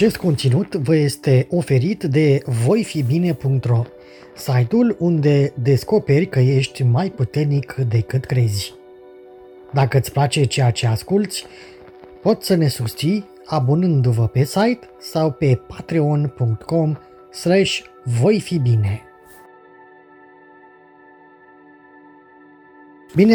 Acest conținut vă este oferit de voifibine.ro, site-ul unde descoperi că ești mai puternic decât crezi. Dacă îți place ceea ce asculți, poți să ne susții abonându-vă pe site sau pe patreon.com slash voifibine. Bine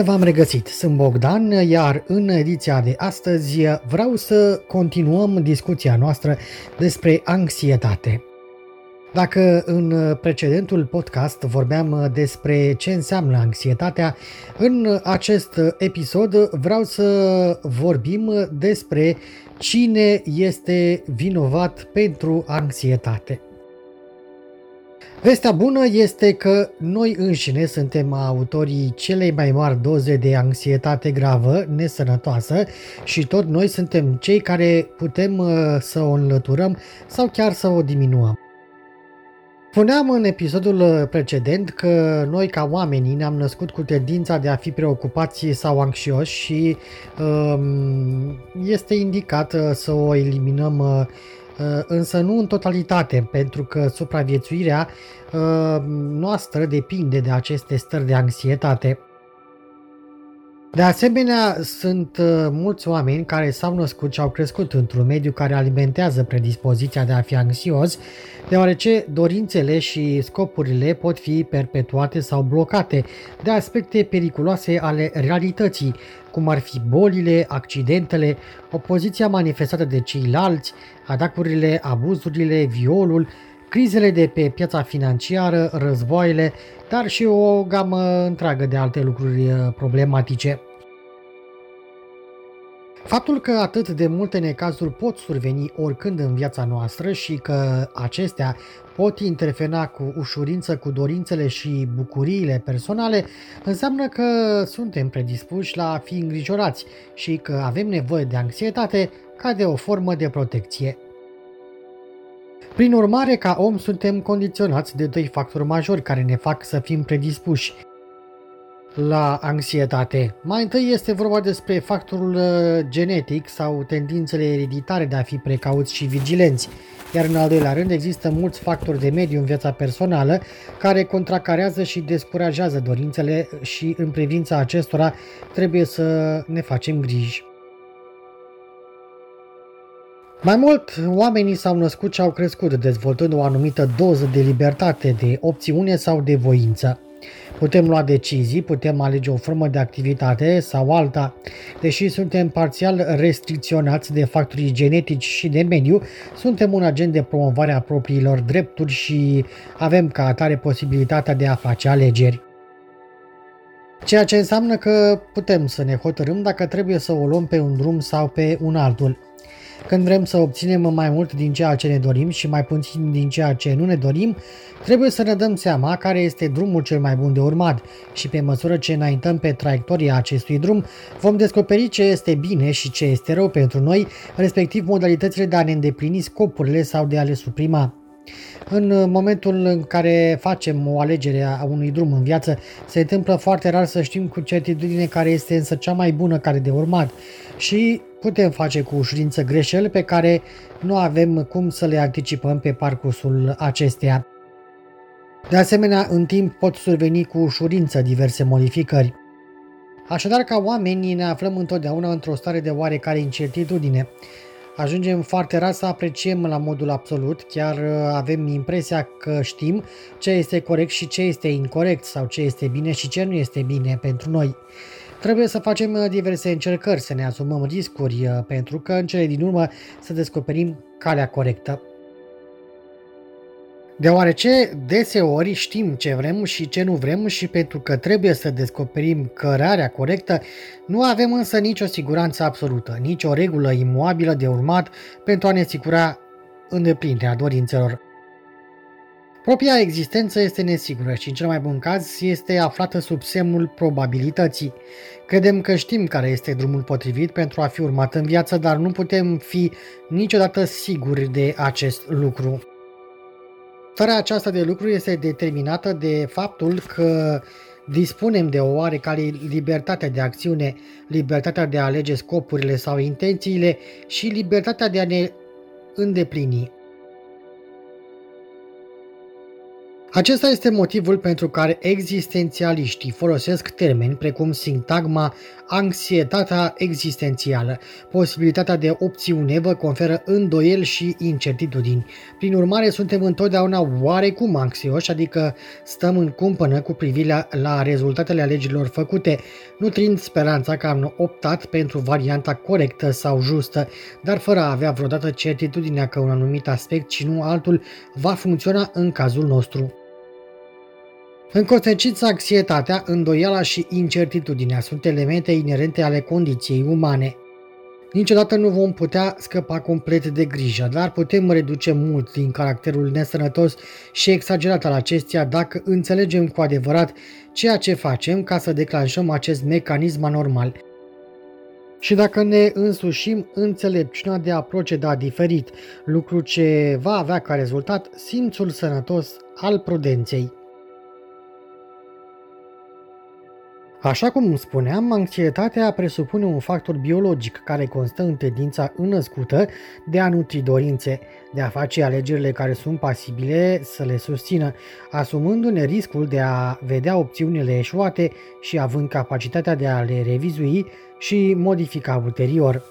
v-am regăsit, sunt Bogdan, iar în ediția de astăzi vreau să continuăm discuția noastră despre anxietate. Dacă în precedentul podcast vorbeam despre ce înseamnă anxietatea, în acest episod vreau să vorbim despre cine este vinovat pentru anxietate. Vestea bună este că noi înșine suntem autorii celei mai mari doze de anxietate gravă, nesănătoasă și tot noi suntem cei care putem uh, să o înlăturăm sau chiar să o diminuăm. Spuneam în episodul precedent că noi ca oamenii ne-am născut cu tendința de a fi preocupați sau anxioși și um, este indicat uh, să o eliminăm uh, Uh, însă nu în totalitate, pentru că supraviețuirea uh, noastră depinde de aceste stări de anxietate. De asemenea, sunt uh, mulți oameni care s-au născut și au crescut într-un mediu care alimentează predispoziția de a fi anxios, deoarece dorințele și scopurile pot fi perpetuate sau blocate de aspecte periculoase ale realității, cum ar fi bolile, accidentele, opoziția manifestată de ceilalți, atacurile, abuzurile, violul, crizele de pe piața financiară, războaiele, dar și o gamă întreagă de alte lucruri uh, problematice. Faptul că atât de multe necazuri pot surveni oricând în viața noastră și că acestea pot interfera cu ușurință cu dorințele și bucuriile personale, înseamnă că suntem predispuși la a fi îngrijorați și că avem nevoie de anxietate ca de o formă de protecție. Prin urmare, ca om suntem condiționați de doi factori majori care ne fac să fim predispuși la anxietate. Mai întâi este vorba despre factorul uh, genetic sau tendințele ereditare de a fi precauți și vigilenți. Iar în al doilea rând există mulți factori de mediu în viața personală care contracarează și descurajează dorințele și în privința acestora trebuie să ne facem griji. Mai mult, oamenii s-au născut și au crescut dezvoltând o anumită doză de libertate, de opțiune sau de voință. Putem lua decizii, putem alege o formă de activitate sau alta. Deși suntem parțial restricționați de factorii genetici și de mediu, suntem un agent de promovare a propriilor drepturi și avem ca atare posibilitatea de a face alegeri. Ceea ce înseamnă că putem să ne hotărâm dacă trebuie să o luăm pe un drum sau pe un altul. Când vrem să obținem mai mult din ceea ce ne dorim și mai puțin din ceea ce nu ne dorim, trebuie să ne dăm seama care este drumul cel mai bun de urmat și pe măsură ce înaintăm pe traiectoria acestui drum, vom descoperi ce este bine și ce este rău pentru noi, respectiv modalitățile de a ne îndeplini scopurile sau de a le suprima. În momentul în care facem o alegere a unui drum în viață, se întâmplă foarte rar să știm cu certitudine care este însă cea mai bună care de urmat și putem face cu ușurință greșeli pe care nu avem cum să le anticipăm pe parcursul acesteia. De asemenea, în timp pot surveni cu ușurință diverse modificări. Așadar, ca oamenii ne aflăm întotdeauna într-o stare de oarecare incertitudine. Ajungem foarte rar să apreciem la modul absolut, chiar uh, avem impresia că știm ce este corect și ce este incorrect sau ce este bine și ce nu este bine pentru noi. Trebuie să facem uh, diverse încercări, să ne asumăm riscuri, uh, pentru că în cele din urmă să descoperim calea corectă. Deoarece deseori știm ce vrem și ce nu vrem și pentru că trebuie să descoperim cărarea corectă, nu avem însă nicio siguranță absolută, nicio regulă imobilă de urmat pentru a ne asigura îndeplinirea dorințelor. Propria existență este nesigură și, în cel mai bun caz, este aflată sub semnul probabilității. Credem că știm care este drumul potrivit pentru a fi urmat în viață, dar nu putem fi niciodată siguri de acest lucru. Starea aceasta de lucru este determinată de faptul că dispunem de o oarecare libertate de acțiune, libertatea de a alege scopurile sau intențiile și libertatea de a ne îndeplini. Acesta este motivul pentru care existențialiștii folosesc termeni precum sintagma anxietatea existențială. Posibilitatea de opțiune vă conferă îndoiel și incertitudini. Prin urmare, suntem întotdeauna oarecum anxioși, adică stăm în cumpănă cu privire la rezultatele alegerilor făcute, nutrind speranța că am optat pentru varianta corectă sau justă, dar fără a avea vreodată certitudinea că un anumit aspect și nu altul va funcționa în cazul nostru. În consecință, anxietatea, îndoiala și incertitudinea sunt elemente inerente ale condiției umane. Niciodată nu vom putea scăpa complet de grijă, dar putem reduce mult din caracterul nesănătos și exagerat al acesteia dacă înțelegem cu adevărat ceea ce facem ca să declanșăm acest mecanism anormal. Și dacă ne însușim înțelepciunea de a proceda diferit, lucru ce va avea ca rezultat simțul sănătos al prudenței. Așa cum spuneam, anxietatea presupune un factor biologic care constă în tendința înnăscută de a nutri dorințe, de a face alegerile care sunt pasibile să le susțină, asumându-ne riscul de a vedea opțiunile eșuate și având capacitatea de a le revizui și modifica ulterior.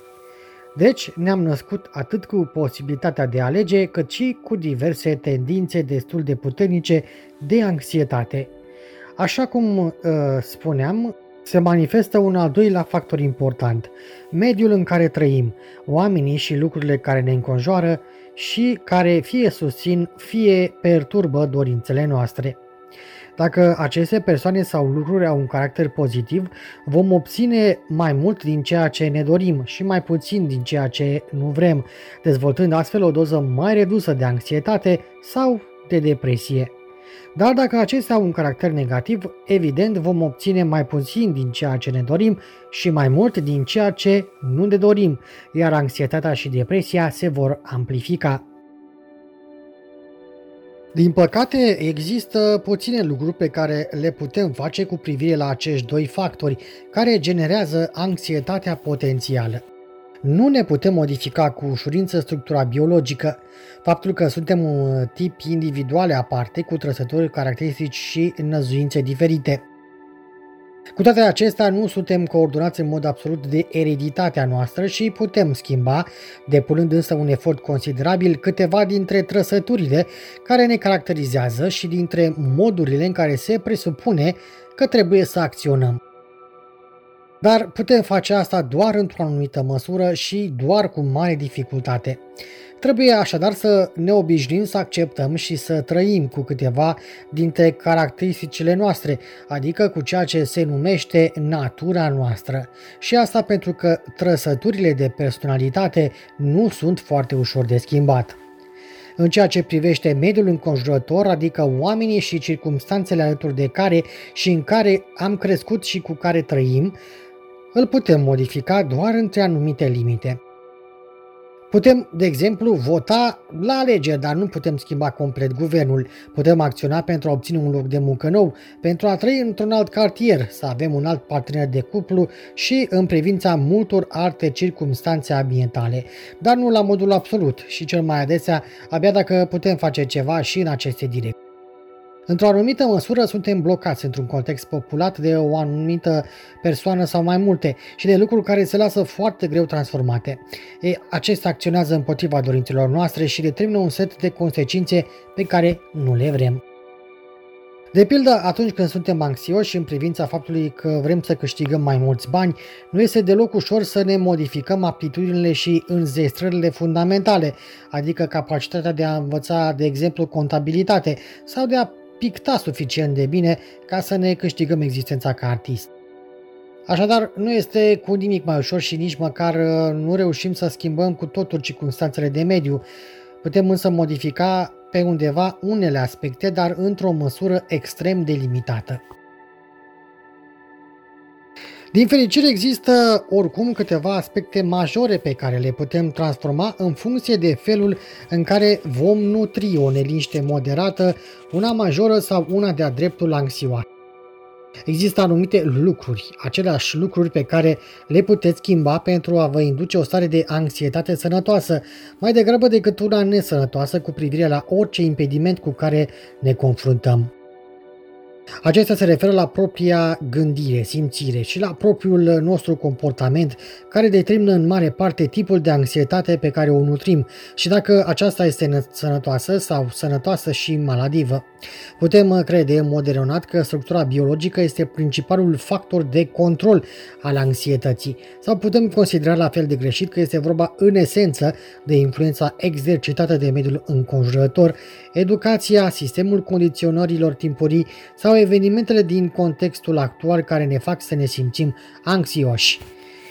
Deci ne-am născut atât cu posibilitatea de a alege, cât și cu diverse tendințe destul de puternice de anxietate. Așa cum uh, spuneam, se manifestă un al doilea factor important, mediul în care trăim, oamenii și lucrurile care ne înconjoară și care fie susțin, fie perturbă dorințele noastre. Dacă aceste persoane sau lucruri au un caracter pozitiv, vom obține mai mult din ceea ce ne dorim și mai puțin din ceea ce nu vrem, dezvoltând astfel o doză mai redusă de anxietate sau de depresie. Dar dacă acestea au un caracter negativ, evident vom obține mai puțin din ceea ce ne dorim și mai mult din ceea ce nu ne dorim, iar anxietatea și depresia se vor amplifica. Din păcate, există puține lucruri pe care le putem face cu privire la acești doi factori care generează anxietatea potențială. Nu ne putem modifica cu ușurință structura biologică. Faptul că suntem un tip individuale aparte, cu trăsături caracteristici și năzuințe diferite. Cu toate acestea, nu suntem coordonați în mod absolut de ereditatea noastră și putem schimba, depunând însă un efort considerabil, câteva dintre trăsăturile care ne caracterizează și dintre modurile în care se presupune că trebuie să acționăm. Dar putem face asta doar într-o anumită măsură și doar cu mare dificultate. Trebuie așadar să ne obișnuim să acceptăm și să trăim cu câteva dintre caracteristicile noastre, adică cu ceea ce se numește natura noastră. Și asta pentru că trăsăturile de personalitate nu sunt foarte ușor de schimbat. În ceea ce privește mediul înconjurător, adică oamenii și circumstanțele alături de care și în care am crescut și cu care trăim, îl putem modifica doar între anumite limite. Putem, de exemplu, vota la alegeri, dar nu putem schimba complet guvernul. Putem acționa pentru a obține un loc de muncă nou, pentru a trăi într-un alt cartier, să avem un alt partener de cuplu și în privința multor alte circumstanțe ambientale, dar nu la modul absolut și cel mai adesea abia dacă putem face ceva și în aceste direcții. Într-o anumită măsură suntem blocați într-un context populat de o anumită persoană sau mai multe și de lucruri care se lasă foarte greu transformate. E, acesta acționează împotriva dorințelor noastre și determină un set de consecințe pe care nu le vrem. De pildă, atunci când suntem anxioși în privința faptului că vrem să câștigăm mai mulți bani, nu este deloc ușor să ne modificăm aptitudinile și înzestrările fundamentale, adică capacitatea de a învăța, de exemplu, contabilitate sau de a picta suficient de bine ca să ne câștigăm existența ca artist. Așadar, nu este cu nimic mai ușor și nici măcar uh, nu reușim să schimbăm cu totul circunstanțele de mediu. Putem însă modifica pe undeva unele aspecte, dar într-o măsură extrem de limitată. Din fericire există oricum câteva aspecte majore pe care le putem transforma în funcție de felul în care vom nutri o neliniște moderată, una majoră sau una de-a dreptul anxioasă. Există anumite lucruri, aceleași lucruri pe care le puteți schimba pentru a vă induce o stare de anxietate sănătoasă, mai degrabă decât una nesănătoasă cu privire la orice impediment cu care ne confruntăm. Acestea se referă la propria gândire, simțire și la propriul nostru comportament, care determină în mare parte tipul de anxietate pe care o nutrim și dacă aceasta este sănătoasă sau sănătoasă și maladivă. Putem crede în mod eronat că structura biologică este principalul factor de control al anxietății sau putem considera la fel de greșit că este vorba în esență de influența exercitată de mediul înconjurător, educația, sistemul condiționărilor timpurii sau evenimentele din contextul actual care ne fac să ne simțim anxioși.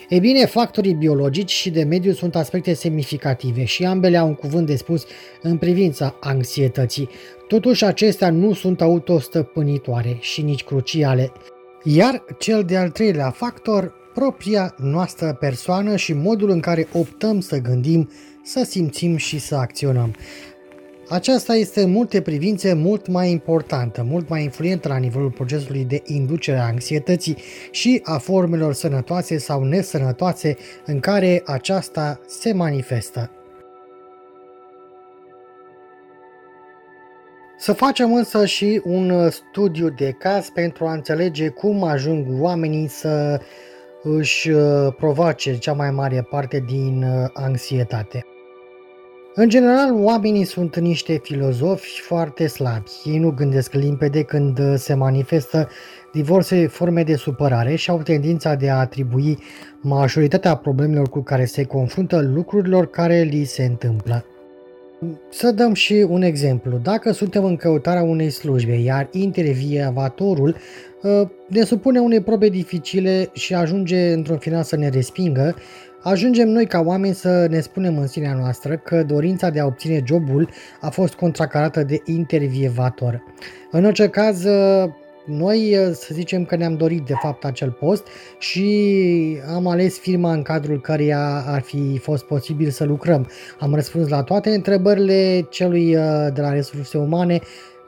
Ei bine, factorii biologici și de mediu sunt aspecte semnificative și ambele au un cuvânt de spus în privința anxietății. Totuși, acestea nu sunt autostăpânitoare și nici cruciale. Iar cel de-al treilea factor, propria noastră persoană și modul în care optăm să gândim, să simțim și să acționăm. Aceasta este în multe privințe mult mai importantă, mult mai influentă la nivelul procesului de inducere a anxietății și a formelor sănătoase sau nesănătoase în care aceasta se manifestă. Să facem însă și un studiu de caz pentru a înțelege cum ajung oamenii să își uh, provoace cea mai mare parte din uh, anxietate. În general, oamenii sunt niște filozofi foarte slabi. Ei nu gândesc limpede când uh, se manifestă diverse forme de supărare și au tendința de a atribui majoritatea problemelor cu care se confruntă lucrurilor care li se întâmplă. Să dăm și un exemplu. Dacă suntem în căutarea unei slujbe, iar intervievatorul uh, ne supune unei probe dificile și ajunge într-un final să ne respingă, Ajungem noi ca oameni să ne spunem în sinea noastră că dorința de a obține jobul a fost contracarată de intervievator. În orice caz, noi să zicem că ne-am dorit de fapt acel post și am ales firma în cadrul căreia ar fi fost posibil să lucrăm. Am răspuns la toate întrebările celui uh, de la resurse umane,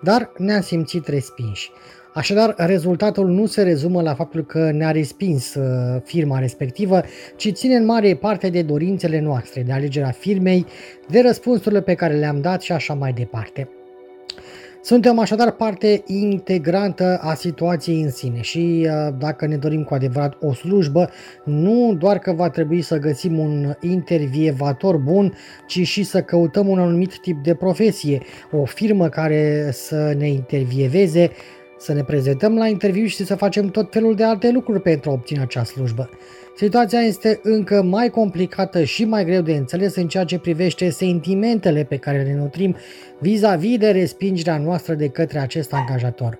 dar ne-am simțit respinși. Așadar, rezultatul nu se rezumă la faptul că ne-a respins uh, firma respectivă, ci ține în mare parte de dorințele noastre, de alegerea firmei, de răspunsurile pe care le-am dat și așa mai departe. Suntem așadar parte integrantă a situației în sine și uh, dacă ne dorim cu adevărat o slujbă, nu doar că va trebui să găsim un intervievator bun, ci și să căutăm un anumit tip de profesie, o firmă care să ne intervieveze, să ne prezentăm la interviu și să facem tot felul de alte lucruri pentru a obține acea slujbă. Situația este încă mai complicată și mai greu de înțeles în ceea ce privește sentimentele pe care le nutrim vis-a-vis de respingerea noastră de către acest angajator.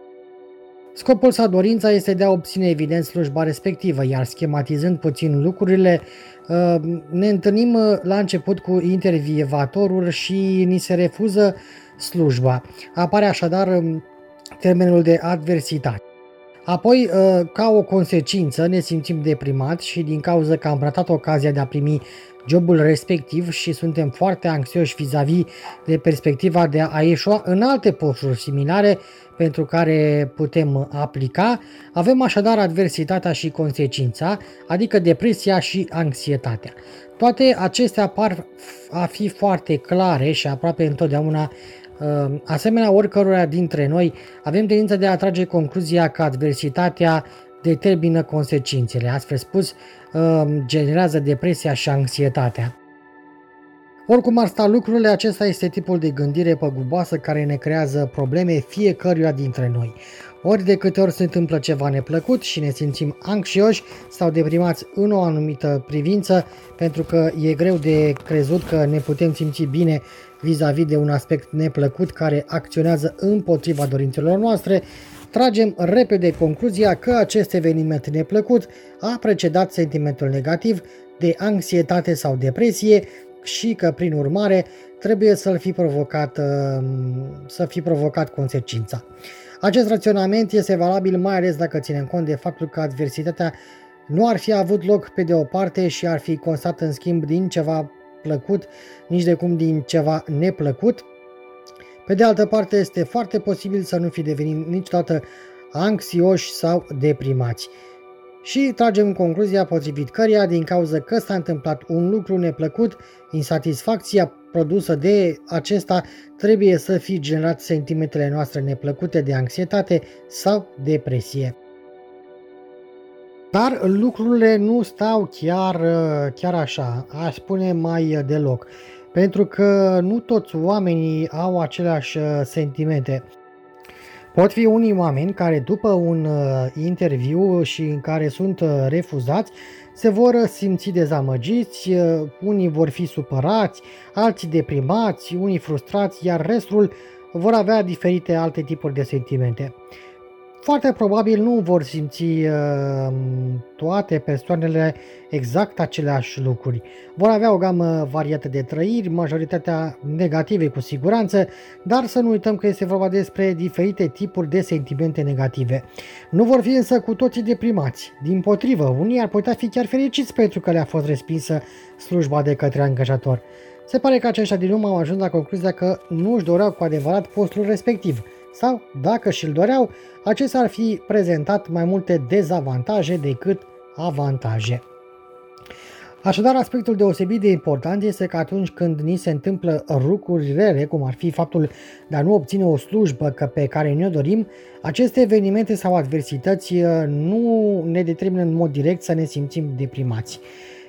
Scopul sau dorința este de a obține evident slujba respectivă, iar schematizând puțin lucrurile, uh, ne întâlnim uh, la început cu intervievatorul și ni se refuză slujba. Apare așadar um, termenul de adversitate. Apoi, uh, ca o consecință, ne simțim deprimați și din cauza că am ratat ocazia de a primi jobul respectiv și suntem foarte anxioși vis-a-vis de perspectiva de a ieșua în alte posturi similare pentru care putem aplica, avem așadar adversitatea și consecința, adică depresia și anxietatea. Toate acestea par a fi foarte clare și aproape întotdeauna Ehm, asemenea, oricărora dintre noi avem tendința de a trage concluzia că adversitatea determină consecințele. Astfel spus, ehm, generează depresia și anxietatea. Oricum ar sta lucrurile, acesta este tipul de gândire păguboasă care ne creează probleme fiecăruia dintre noi. Ori de câte ori se întâmplă ceva neplăcut și ne simțim anxioși sau deprimați în o anumită privință, pentru că e greu de crezut că ne putem simți bine vis-a-vis de un aspect neplăcut care acționează împotriva dorințelor noastre, tragem repede concluzia că acest eveniment neplăcut a precedat sentimentul negativ de anxietate sau depresie și că, prin urmare, trebuie să-l fi provocat, să fi provocat consecința. Acest raționament este valabil mai ales dacă ținem cont de faptul că adversitatea nu ar fi avut loc pe de o parte și ar fi constat în schimb din ceva plăcut, nici de cum din ceva neplăcut. Pe de altă parte, este foarte posibil să nu fi devenit niciodată anxioși sau deprimați. Și tragem concluzia potrivit căreia, din cauza că s-a întâmplat un lucru neplăcut, insatisfacția produsă de acesta trebuie să fi generat sentimentele noastre neplăcute de anxietate sau depresie. Dar lucrurile nu stau chiar, chiar așa, aș spune mai deloc, pentru că nu toți oamenii au aceleași sentimente. Pot fi unii oameni care după un uh, interviu și în care sunt uh, refuzați se vor simți dezamăgiți, uh, unii vor fi supărați, alții deprimați, unii frustrați, iar restul vor avea diferite alte tipuri de sentimente foarte probabil nu vor simți uh, toate persoanele exact aceleași lucruri. Vor avea o gamă variată de trăiri, majoritatea negative cu siguranță, dar să nu uităm că este vorba despre diferite tipuri de sentimente negative. Nu vor fi însă cu toții deprimați. Din potrivă, unii ar putea fi chiar fericiți pentru că le-a fost respinsă slujba de către angajator. Se pare că aceștia din urmă au ajuns la concluzia că nu își doreau cu adevărat postul respectiv – sau, dacă și-l doreau, acesta ar fi prezentat mai multe dezavantaje decât avantaje. Așadar, aspectul deosebit de important este că atunci când ni se întâmplă lucruri rele, cum ar fi faptul de a nu obține o slujbă pe care ne-o dorim, aceste evenimente sau adversități uh, nu ne determină în mod direct să ne simțim deprimați.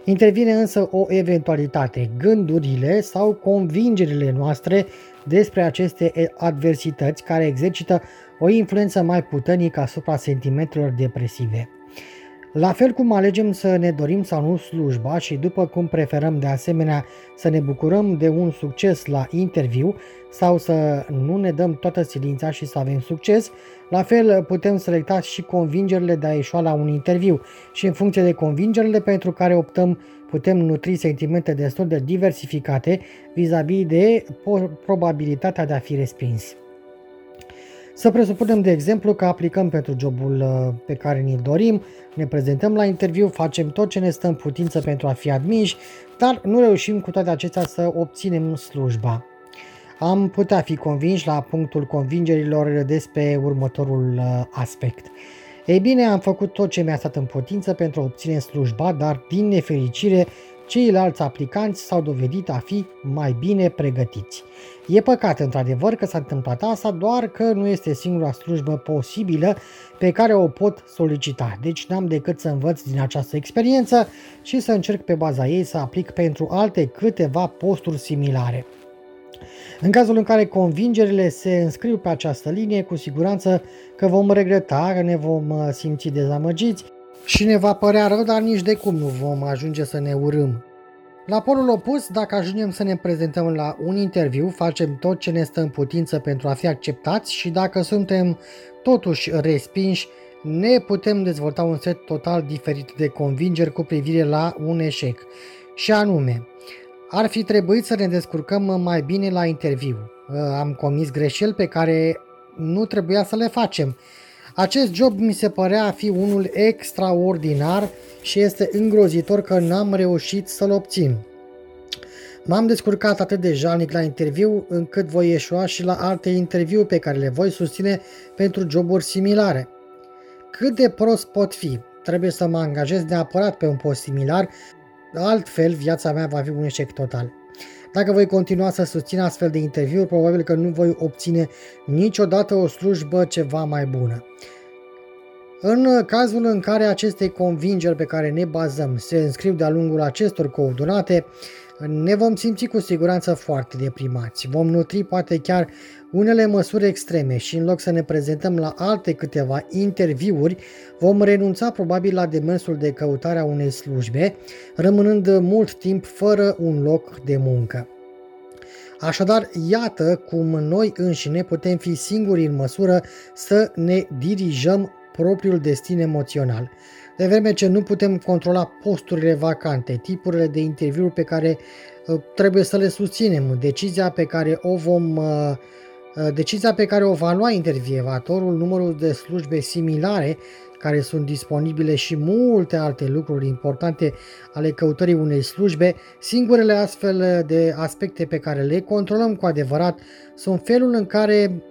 Intervine însă o eventualitate, gândurile sau convingerile noastre despre aceste adversități care exercită o influență mai puternică asupra sentimentelor depresive. La fel cum alegem să ne dorim sau nu slujba și după cum preferăm de asemenea să ne bucurăm de un succes la interviu sau să nu ne dăm toată silința și să avem succes, la fel putem selecta și convingerile de a ieșua la un interviu și în funcție de convingerile pentru care optăm putem nutri sentimente destul de diversificate vis-a-vis de probabilitatea de a fi respins. Să presupunem, de exemplu, că aplicăm pentru jobul uh, pe care ni-l dorim, ne prezentăm la interviu, facem tot ce ne stă în putință pentru a fi admiși, dar nu reușim cu toate acestea să obținem slujba. Am putea fi convinși la punctul convingerilor despre următorul uh, aspect. Ei bine, am făcut tot ce mi-a stat în putință pentru a obține slujba, dar din nefericire ceilalți aplicanți s-au dovedit a fi mai bine pregătiți. E păcat, într-adevăr, că s-a întâmplat asta, doar că nu este singura slujbă posibilă pe care o pot solicita. Deci n-am decât să învăț din această experiență și să încerc pe baza ei să aplic pentru alte câteva posturi similare. În cazul în care convingerile se înscriu pe această linie, cu siguranță că vom regreta, că ne vom uh, simți dezamăgiți și ne va părea rău, dar nici de cum nu vom ajunge să ne urâm. La polul opus, dacă ajungem să ne prezentăm la un interviu, facem tot ce ne stă în putință pentru a fi acceptați și dacă suntem totuși respinși, ne putem dezvolta un set total diferit de convingeri cu privire la un eșec. Și anume, ar fi trebuit să ne descurcăm mai bine la interviu. Am comis greșeli pe care nu trebuia să le facem. Acest job mi se părea a fi unul extraordinar și este îngrozitor că n-am reușit să-l obțin. M-am descurcat atât de jalnic la interviu încât voi ieșua și la alte interviu pe care le voi susține pentru joburi similare. Cât de prost pot fi? Trebuie să mă angajez neapărat pe un post similar, altfel viața mea va fi un eșec total. Dacă voi continua să susțin astfel de interviuri, probabil că nu voi obține niciodată o slujbă ceva mai bună. În cazul în care aceste convingeri pe care ne bazăm se înscriu de-a lungul acestor coordonate, ne vom simți cu siguranță foarte deprimați. Vom nutri poate chiar unele măsuri extreme și în loc să ne prezentăm la alte câteva interviuri, vom renunța probabil la demersul de căutare a unei slujbe, rămânând mult timp fără un loc de muncă. Așadar, iată cum noi înșine putem fi singuri în măsură să ne dirijăm propriul destin emoțional. De vreme ce nu putem controla posturile vacante, tipurile de interviuri pe care uh, trebuie să le susținem, decizia pe care o vom uh, uh, decizia pe care o va lua intervievatorul, numărul de slujbe similare care sunt disponibile și multe alte lucruri importante ale căutării unei slujbe, singurele astfel de aspecte pe care le controlăm cu adevărat sunt felul în care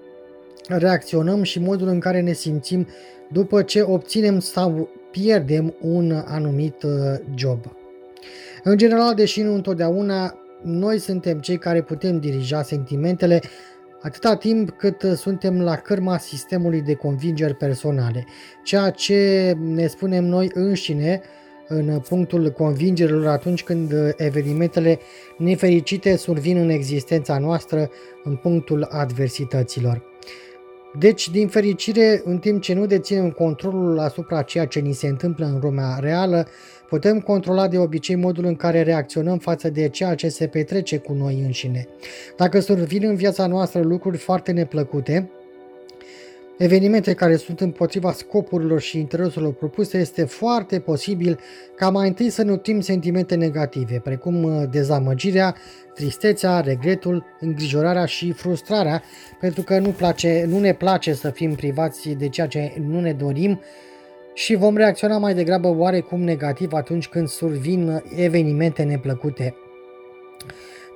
reacționăm și modul în care ne simțim după ce obținem sau pierdem un anumit uh, job. În general, deși nu întotdeauna, noi suntem cei care putem dirija sentimentele atâta timp cât suntem la cârma sistemului de convingeri personale. Ceea ce ne spunem noi înșine în punctul convingerilor atunci când evenimentele nefericite survin în existența noastră în punctul adversităților. Deci, din fericire, în timp ce nu deținem controlul asupra ceea ce ni se întâmplă în lumea reală, putem controla de obicei modul în care reacționăm față de ceea ce se petrece cu noi înșine. Dacă survin în viața noastră lucruri foarte neplăcute, evenimente care sunt împotriva scopurilor și intereselor propuse, este foarte posibil ca mai întâi să nutrim sentimente negative, precum uh, dezamăgirea, tristețea, regretul, îngrijorarea și frustrarea, pentru că nu, place, nu ne place să fim privați de ceea ce nu ne dorim și vom reacționa mai degrabă oarecum negativ atunci când survin evenimente neplăcute.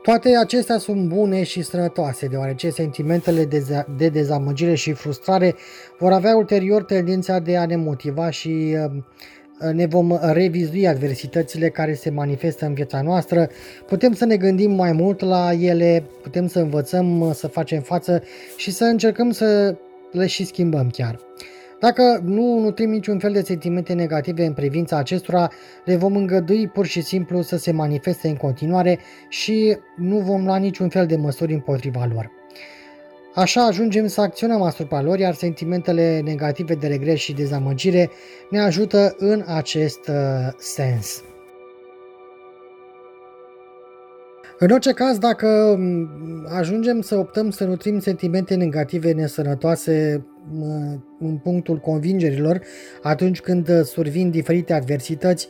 Toate acestea sunt bune și sănătoase, deoarece sentimentele de dezamăgire și frustrare vor avea ulterior tendința de a ne motiva și uh, ne vom revizui adversitățile care se manifestă în viața noastră, putem să ne gândim mai mult la ele, putem să învățăm uh, să facem față și să încercăm să le și schimbăm chiar. Dacă nu nutrim niciun fel de sentimente negative în privința acestora, le vom îngădui pur și simplu să se manifeste în continuare și nu vom lua niciun fel de măsuri împotriva lor. Așa ajungem să acționăm asupra lor, iar sentimentele negative de regret și dezamăgire ne ajută în acest uh, sens. În orice caz, dacă mm, ajungem să optăm să nutrim sentimente negative nesănătoase în punctul convingerilor, atunci când survin diferite adversități,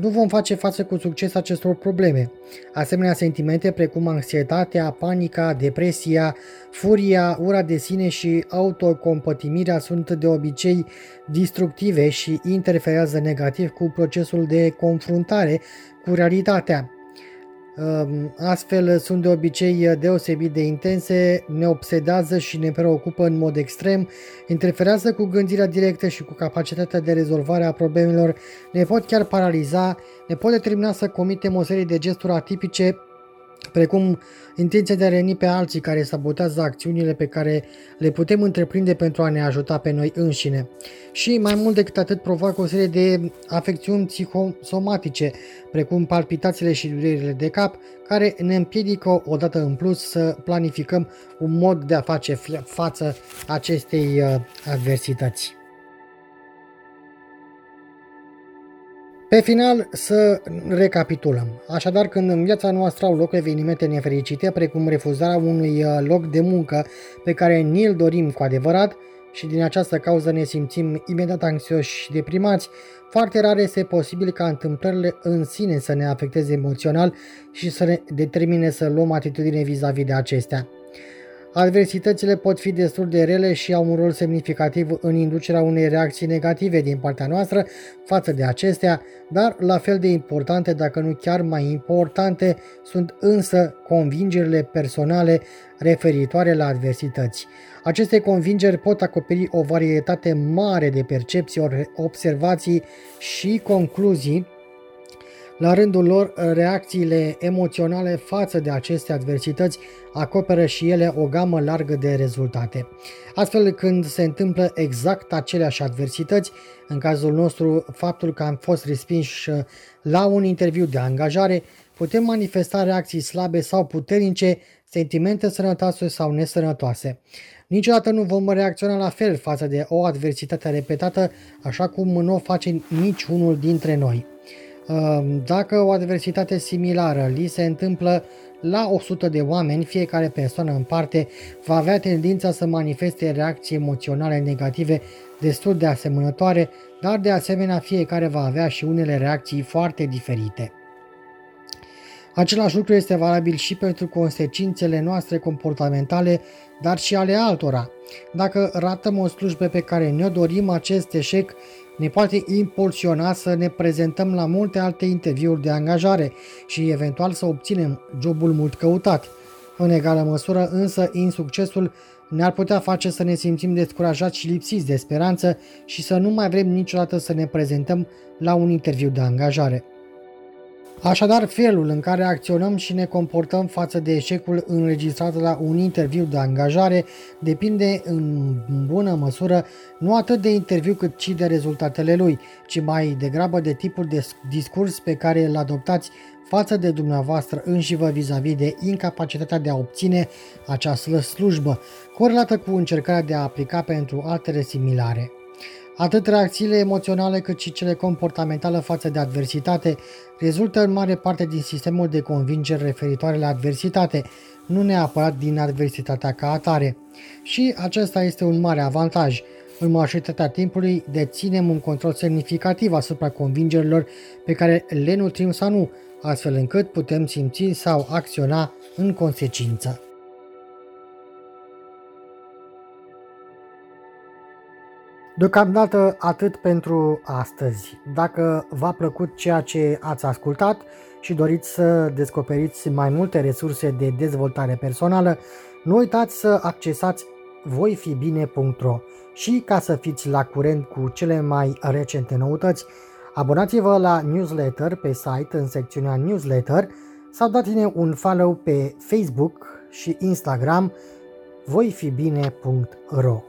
nu vom face față cu succes acestor probleme. Asemenea sentimente precum anxietatea, panica, depresia, furia, ura de sine și autocompătimirea sunt de obicei destructive și interferează negativ cu procesul de confruntare cu realitatea. Astfel sunt de obicei deosebit de intense, ne obsedează și ne preocupă în mod extrem, interferează cu gândirea directă și cu capacitatea de rezolvare a problemelor, ne pot chiar paraliza, ne pot determina să comitem o serie de gesturi atipice precum intenția de a reni pe alții care sabotează acțiunile pe care le putem întreprinde pentru a ne ajuta pe noi înșine. Și mai mult decât atât provoacă o serie de afecțiuni psihosomatice, precum palpitațiile și durerile de cap, care ne împiedică odată în plus să planificăm un mod de a face față acestei uh, adversități. Pe final, să recapitulăm. Așadar, când în viața noastră au loc evenimente nefericite, precum refuzarea unui uh, loc de muncă pe care ni-l dorim cu adevărat și din această cauză ne simțim imediat anxioși și deprimați, foarte rar este posibil ca întâmplările în sine să ne afecteze emoțional și să ne determine să luăm atitudine vis-a-vis de acestea. Adversitățile pot fi destul de rele și au un rol semnificativ în inducerea unei reacții negative din partea noastră față de acestea, dar la fel de importante, dacă nu chiar mai importante, sunt însă convingerile personale referitoare la adversități. Aceste convingeri pot acoperi o varietate mare de percepții, observații și concluzii la rândul lor, reacțiile emoționale față de aceste adversități acoperă și ele o gamă largă de rezultate. Astfel, când se întâmplă exact aceleași adversități, în cazul nostru faptul că am fost respinși la un interviu de angajare, putem manifesta reacții slabe sau puternice, sentimente sănătoase sau nesănătoase. Niciodată nu vom reacționa la fel față de o adversitate repetată, așa cum nu o face niciunul dintre noi. Dacă o adversitate similară li se întâmplă la 100 de oameni, fiecare persoană în parte va avea tendința să manifeste reacții emoționale negative destul de asemănătoare, dar de asemenea fiecare va avea și unele reacții foarte diferite. Același lucru este valabil și pentru consecințele noastre comportamentale, dar și ale altora. Dacă ratăm o slujbă pe care ne-o dorim, acest eșec ne poate impulsiona să ne prezentăm la multe alte interviuri de angajare și eventual să obținem jobul mult căutat. În egală măsură, însă, insuccesul ne-ar putea face să ne simțim descurajați și lipsiți de speranță și să nu mai vrem niciodată să ne prezentăm la un interviu de angajare. Așadar, felul în care acționăm și ne comportăm față de eșecul înregistrat la un interviu de angajare depinde în bună măsură nu atât de interviu cât și de rezultatele lui, ci mai degrabă de tipul de discurs pe care îl adoptați față de dumneavoastră înșivă vis-a-vis de incapacitatea de a obține această slujbă, corelată cu încercarea de a aplica pentru altele similare. Atât reacțiile emoționale cât și cele comportamentale față de adversitate rezultă în mare parte din sistemul de convingeri referitoare la adversitate, nu neapărat din adversitatea ca atare. Și acesta este un mare avantaj. În majoritatea timpului deținem un control semnificativ asupra convingerilor pe care le nutrim sau nu, astfel încât putem simți sau acționa în consecință. Deocamdată atât pentru astăzi. Dacă v-a plăcut ceea ce ați ascultat și doriți să descoperiți mai multe resurse de dezvoltare personală, nu uitați să accesați voifibine.ro și ca să fiți la curent cu cele mai recente noutăți, abonați-vă la newsletter pe site în secțiunea newsletter sau dați-ne un follow pe Facebook și Instagram voifibine.ro